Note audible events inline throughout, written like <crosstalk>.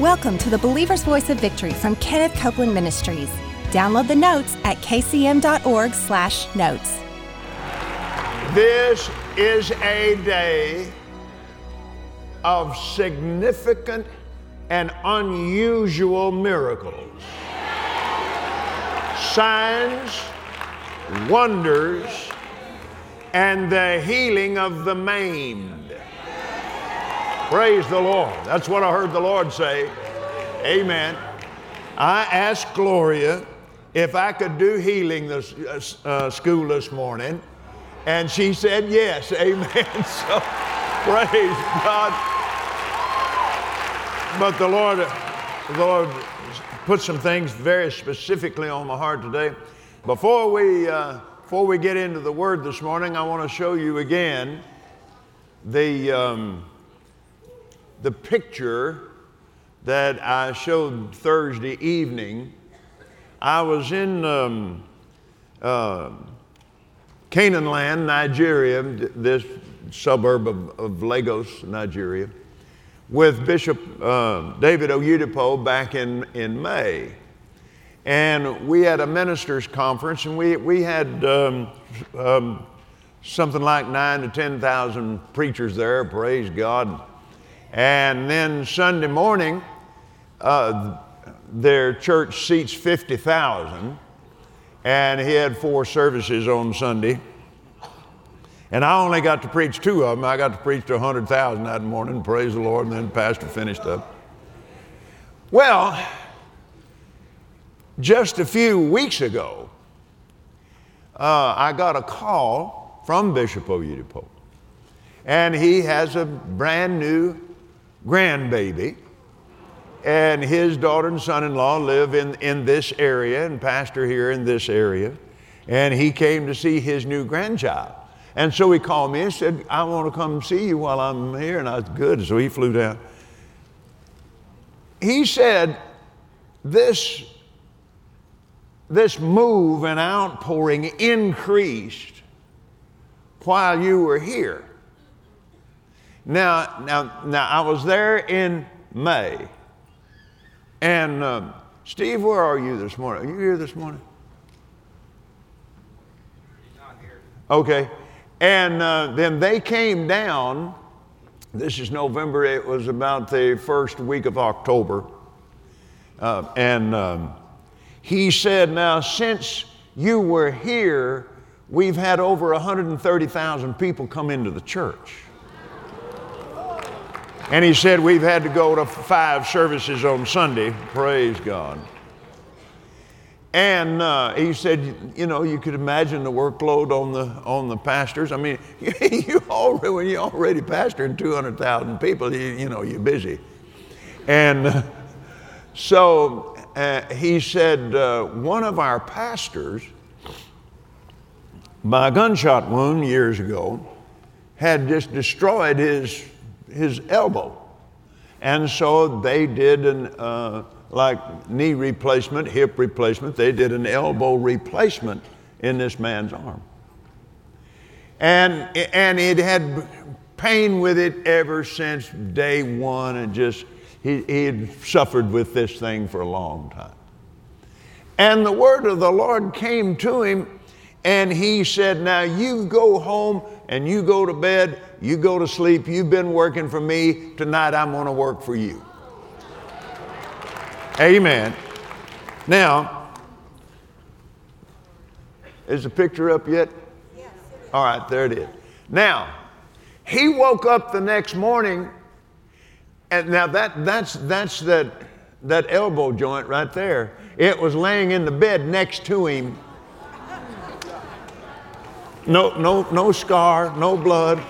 Welcome to the Believer's Voice of Victory from Kenneth Copeland Ministries. Download the notes at kcm.org/notes. This is a day of significant and unusual miracles. Signs, wonders, and the healing of the maimed. Praise the Lord. That's what I heard the Lord say. Amen. I asked Gloria if I could do healing this uh, uh school this morning, and she said yes. <laughs> Amen. So praise God. But the Lord, the Lord put some things very specifically on my heart today. Before we uh, before we get into the Word this morning, I want to show you again the. Um, the picture that I showed Thursday evening, I was in um, uh, Canaan Land, Nigeria, this suburb of, of Lagos, Nigeria, with Bishop uh, David Oyedepo back in, in May. And we had a ministers' conference, and we, we had um, um, something like nine to 10,000 preachers there, praise God. And then Sunday morning, uh, their church seats 50,000, and he had four services on Sunday. And I only got to preach two of them. I got to preach to 100,000 that morning, praise the Lord, and then the pastor finished up. Well, just a few weeks ago, uh, I got a call from Bishop Oyedepo, and he has a brand new grandbaby. And his daughter and son in law live in, in this area and pastor here in this area. And he came to see his new grandchild. And so he called me and said, I want to come see you while I'm here. And I was good. So he flew down. He said, This, this move and outpouring increased while you were here. Now, now, now, I was there in May. And um, Steve, where are you this morning? Are you here this morning? Not here. Okay. And uh, then they came down. This is November. It was about the first week of October. Uh, and um, he said, Now, since you were here, we've had over 130,000 people come into the church. And he said, We've had to go to five services on Sunday. Praise God. And uh, he said, you know, you could imagine the workload on the on the pastors. I mean, <laughs> you already when you're already pastoring 200,000 people, you, you know, you're busy. And uh, so uh, he said, uh, one of our pastors, by a gunshot wound years ago, had just destroyed his his elbow. And so they did an, uh, like knee replacement, hip replacement, they did an elbow replacement in this man's arm. And, and it had pain with it ever since day one and just, he, he had suffered with this thing for a long time. And the word of the Lord came to him and he said, Now you go home and you go to bed, you go to sleep, you've been working for me, tonight I'm going to work for you. Amen. Now, is the picture up yet? Yes. All right, there it is. Now, he woke up the next morning, and now that, that's, that's that, that elbow joint right there. It was laying in the bed next to him no, no, no scar, no blood,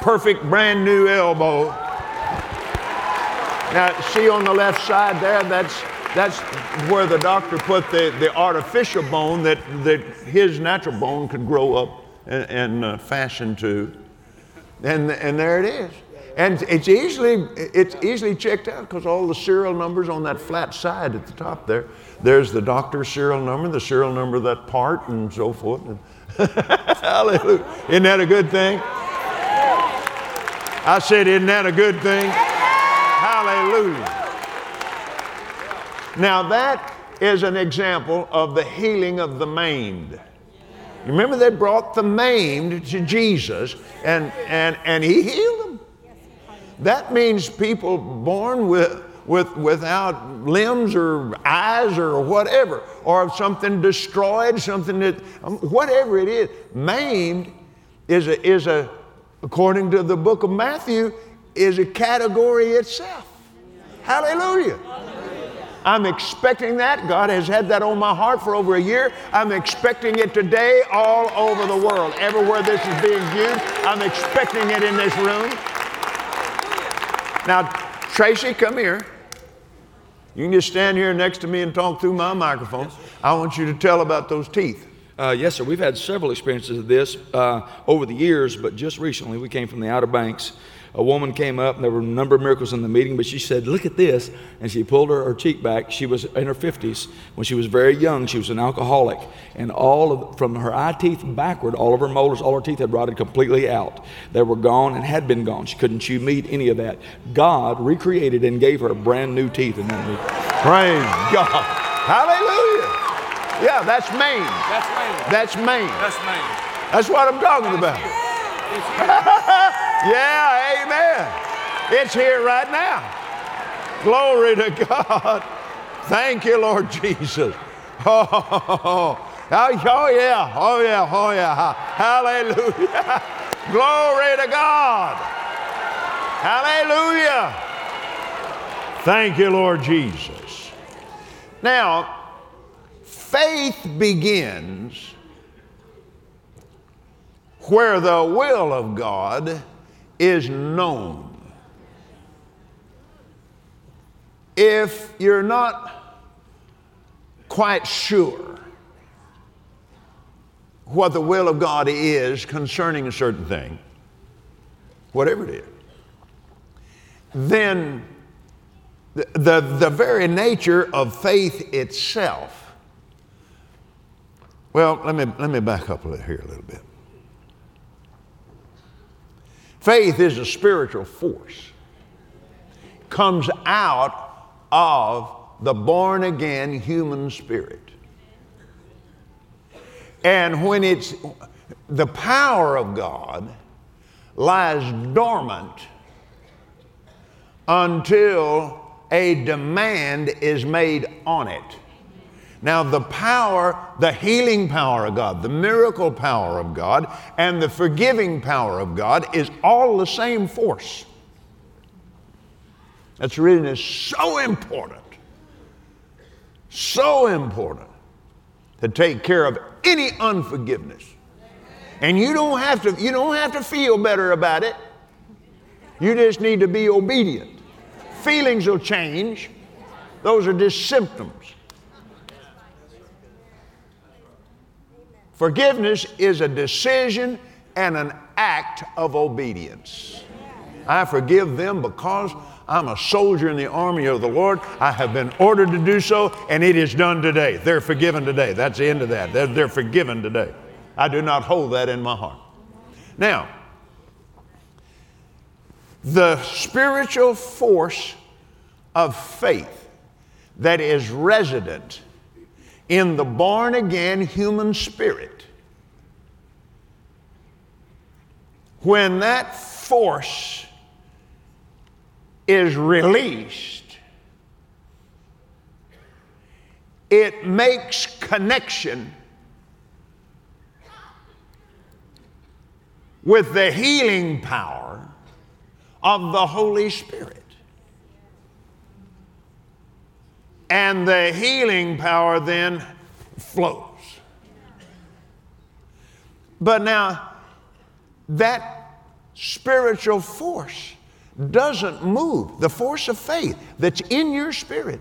perfect brand new elbow. Now, see on the left side there, that's, that's where the doctor put the, the artificial bone that, that his natural bone could grow up and, and uh, fashion to. And, and there it is. And it's easily, it's easily checked out because all the serial numbers on that flat side at the top there, there's the doctor's serial number, the serial number of that part, and so forth. And, <laughs> Hallelujah. Isn't that a good thing? I said, Isn't that a good thing? Hallelujah. Now, that is an example of the healing of the maimed. Remember, they brought the maimed to Jesus and, and, and he healed them. That means people born with, with, without limbs or eyes or whatever, or something destroyed, something that, um, whatever it is, maimed is a, is a, according to the book of Matthew, is a category itself. Hallelujah. I'm expecting that. God has had that on my heart for over a year. I'm expecting it today all over the world. Everywhere this is being viewed, I'm expecting it in this room. Now, Tracy, come here. You can just stand here next to me and talk through my microphone. I want you to tell about those teeth. Uh, yes, sir. We've had several experiences of this uh, over the years, but just recently we came from the Outer Banks a woman came up, and there were a number of miracles in the meeting, but she said, Look at this. And she pulled her, her cheek back. She was in her 50s. When she was very young, she was an alcoholic. And all of, from her eye teeth backward, all of her molars, all her teeth had rotted completely out. They were gone and had been gone. She couldn't chew meat, any of that. God recreated and gave her brand new teeth in that meeting. Praise God. Hallelujah. Yeah, that's maimed. That's maimed. That's maimed. That's maimed. That's what I'm talking about. <laughs> Yeah, amen. It's here right now. Glory to God. Thank you, Lord Jesus. Oh, <laughs> oh, oh yeah, oh yeah, oh yeah. Hallelujah. <laughs> Glory to God. Hallelujah. Thank you, Lord Jesus. Now, faith begins where the will of God is known. If you're not quite sure what the will of God is concerning a certain thing, whatever it is, then the, the, the very nature of faith itself. Well, let me, let me back up here a little bit. Faith is a spiritual force, comes out of the born again human spirit. And when it's the power of God lies dormant until a demand is made on it. Now, the power, the healing power of God, the miracle power of God, and the forgiving power of God is all the same force. That's reason is so important, so important to take care of any unforgiveness. And you don't have to, you don't have to feel better about it. You just need to be obedient. Feelings will change. Those are just symptoms. Forgiveness is a decision and an act of obedience. I forgive them because I'm a soldier in the army of the Lord. I have been ordered to do so, and it is done today. They're forgiven today. That's the end of that. They're, they're forgiven today. I do not hold that in my heart. Now, the spiritual force of faith that is resident in the born again human spirit, when that force is released, it makes connection with the healing power of the Holy Spirit. And the healing power then flows. But now, that spiritual force doesn't move. The force of faith that's in your spirit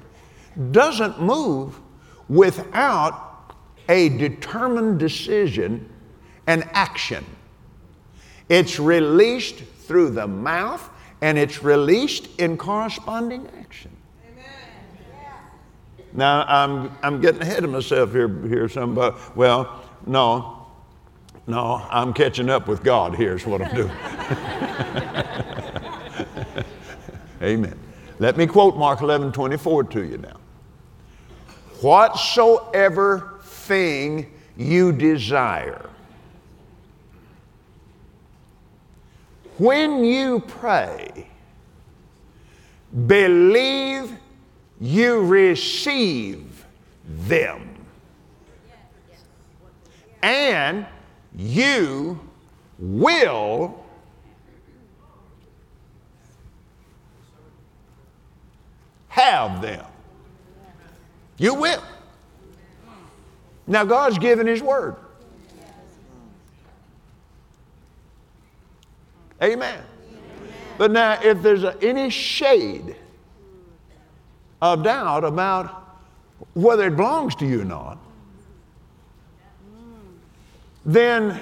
doesn't move without a determined decision and action. It's released through the mouth and it's released in corresponding action. Now, I'm, I'm getting ahead of myself here, here somebody. Well, no, no, I'm catching up with God. Here's what I'm doing. <laughs> Amen. Let me quote Mark 11 24 to you now. whatsoever thing you desire. When you pray, believe you receive them. And you will have them. You will. Now, God's given His word. Amen. But now, if there's a, any shade of doubt about whether it belongs to you or not, then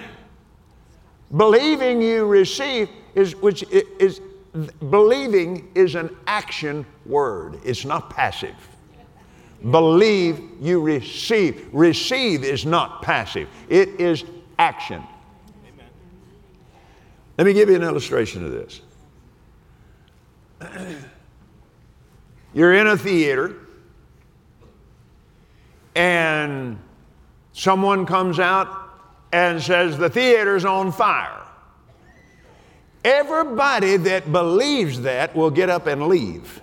believing you receive is which is believing is an action word. It's not passive. Believe you receive. Receive is not passive. It is action. Amen. Let me give you an illustration of this. <clears throat> You're in a theater and someone comes out and says, The theater's on fire. Everybody that believes that will get up and leave.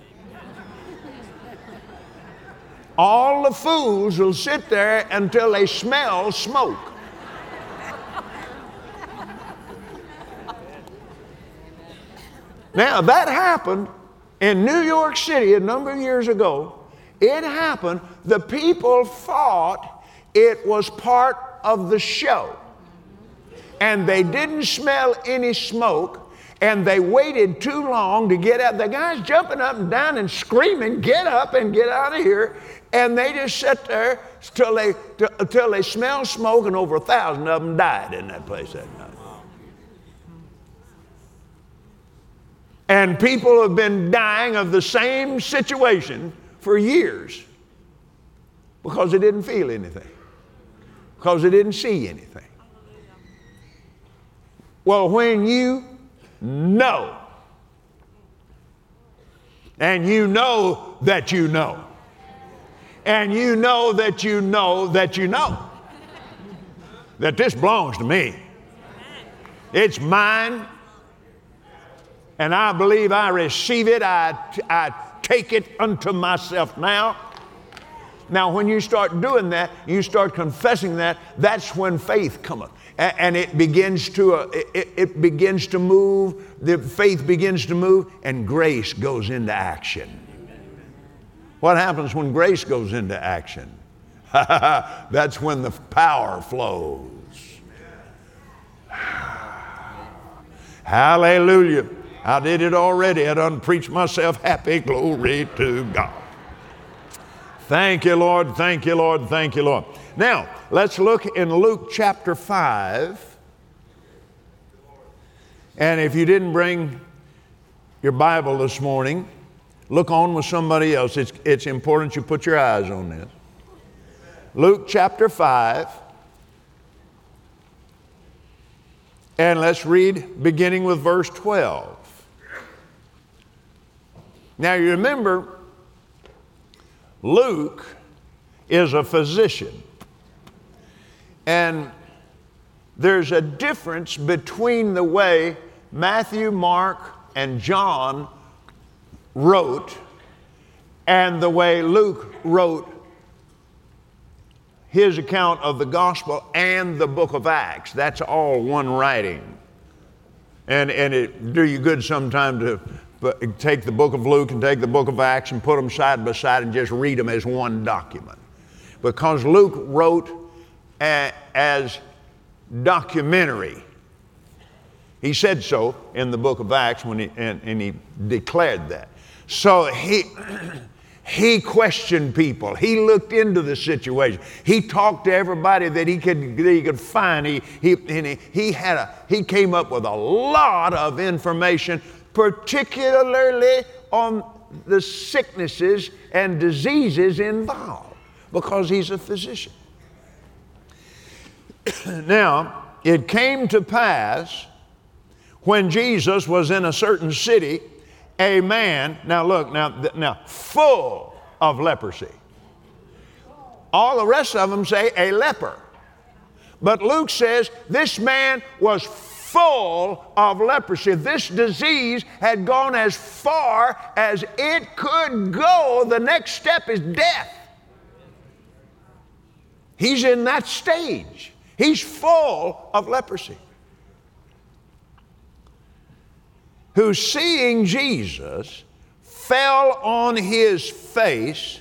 All the fools will sit there until they smell smoke. Now, that happened in New York City a number of years ago. It happened, the people thought it was part of the show. And they didn't smell any smoke, and they waited too long to get up. The guy's jumping up and down and screaming, Get up and get out of here. And they just sat there till they, till they smelled smoke, and over a thousand of them died in that place that night. And people have been dying of the same situation for years because they didn't feel anything because they didn't see anything. Well, when you know, and you know that you know, and you know that you know that you know that this belongs to me, it's mine, and I believe I receive it, I, I take it unto myself now. Now, when you start doing that, you start confessing that, that's when faith cometh. And it begins to, uh, it, it begins to move, the faith begins to move, and grace goes into action. What happens when grace goes into action? <laughs> That's when the power flows. <sighs> Hallelujah. I did it already. I done preached myself happy. Glory to God. Thank you, Lord. Thank you, Lord. Thank you, Lord. Now, let's look in Luke chapter 5. And if you didn't bring your Bible this morning, look on with somebody else. It's, it's important you put your eyes on this. Luke chapter 5. And let's read beginning with verse 12. Now, you remember Luke is a physician. And there's a difference between the way Matthew, Mark, and John wrote and the way Luke wrote his account of the gospel and the book of Acts. That's all one writing. And, and it do you good sometime to take the book of Luke and take the book of Acts and put them side by side and just read them as one document. Because Luke wrote a, as documentary. He said so in the book of Acts when he, and, and he declared that. So he, <clears throat> he questioned people. He looked into the situation. He talked to everybody that he could, that he could find. He, he, he, he, had a, he came up with a lot of information particularly on the sicknesses and diseases involved, because he's a physician. <coughs> now, it came to pass when Jesus was in a certain city, a man, now look, now, now full of leprosy. All the rest of them say a leper. But Luke says this man was full of leprosy. This disease had gone as far as it could go. The next step is death. He's in that stage. He's full of leprosy. Who, seeing Jesus, fell on his face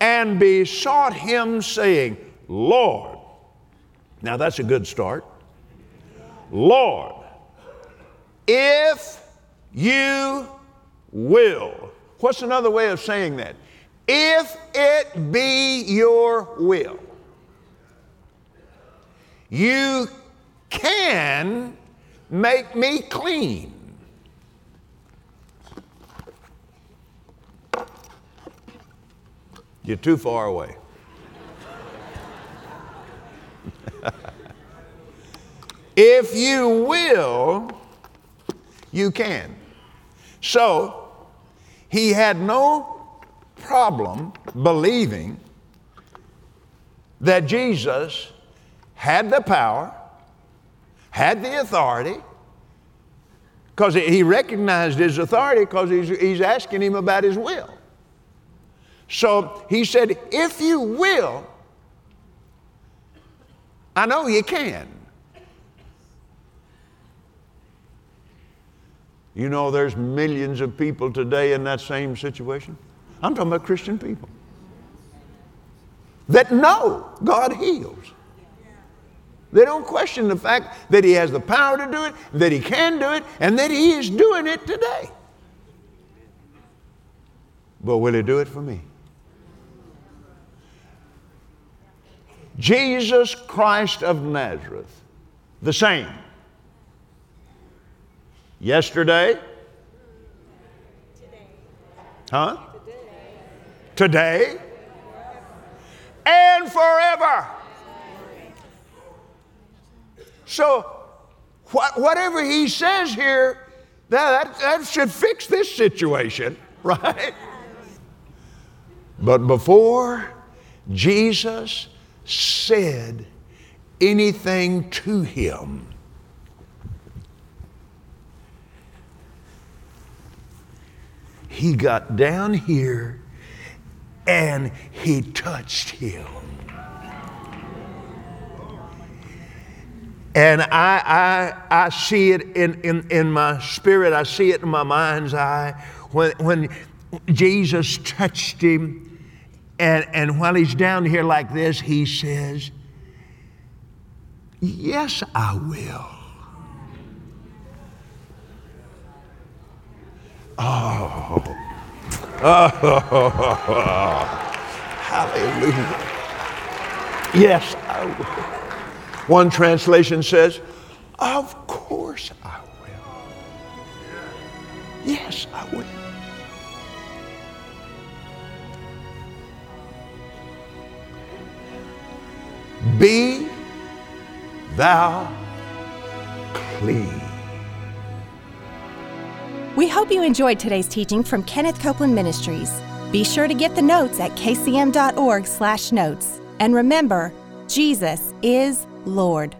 and besought him, saying, Lord, now that's a good start. Lord, if you will. What's another way of saying that? If it be your will, you can make me clean. You're too far away. If you will, you can. So, he had no problem believing that Jesus had the power, had the authority, because he recognized his authority because he's, he's asking him about his will. So he said, If you will, I know you can. You know, there's millions of people today in that same situation. I'm talking about Christian people that know God heals. They don't question the fact that He has the power to do it, that He can do it, and that He is doing it today. But will He do it for me? Jesus Christ of Nazareth, the same. Yesterday? Huh? Today? And forever. So, what, whatever he says here, that, that should fix this situation, <laughs> right? But before Jesus said anything to him. He got down here and he touched him. And I, I, I see it in, in, in my spirit, I see it in my mind's eye when, when Jesus touched him and, and while he's down here like this, he says, Yes, I will. Oh. Oh. <laughs> Hallelujah. Yes, I will. One translation says, Of course I will. Yes, I will. Be thou clean. We hope you enjoyed today's teaching from Kenneth Copeland Ministries. Be sure to get the notes at kcm.org/notes. And remember, Jesus is Lord.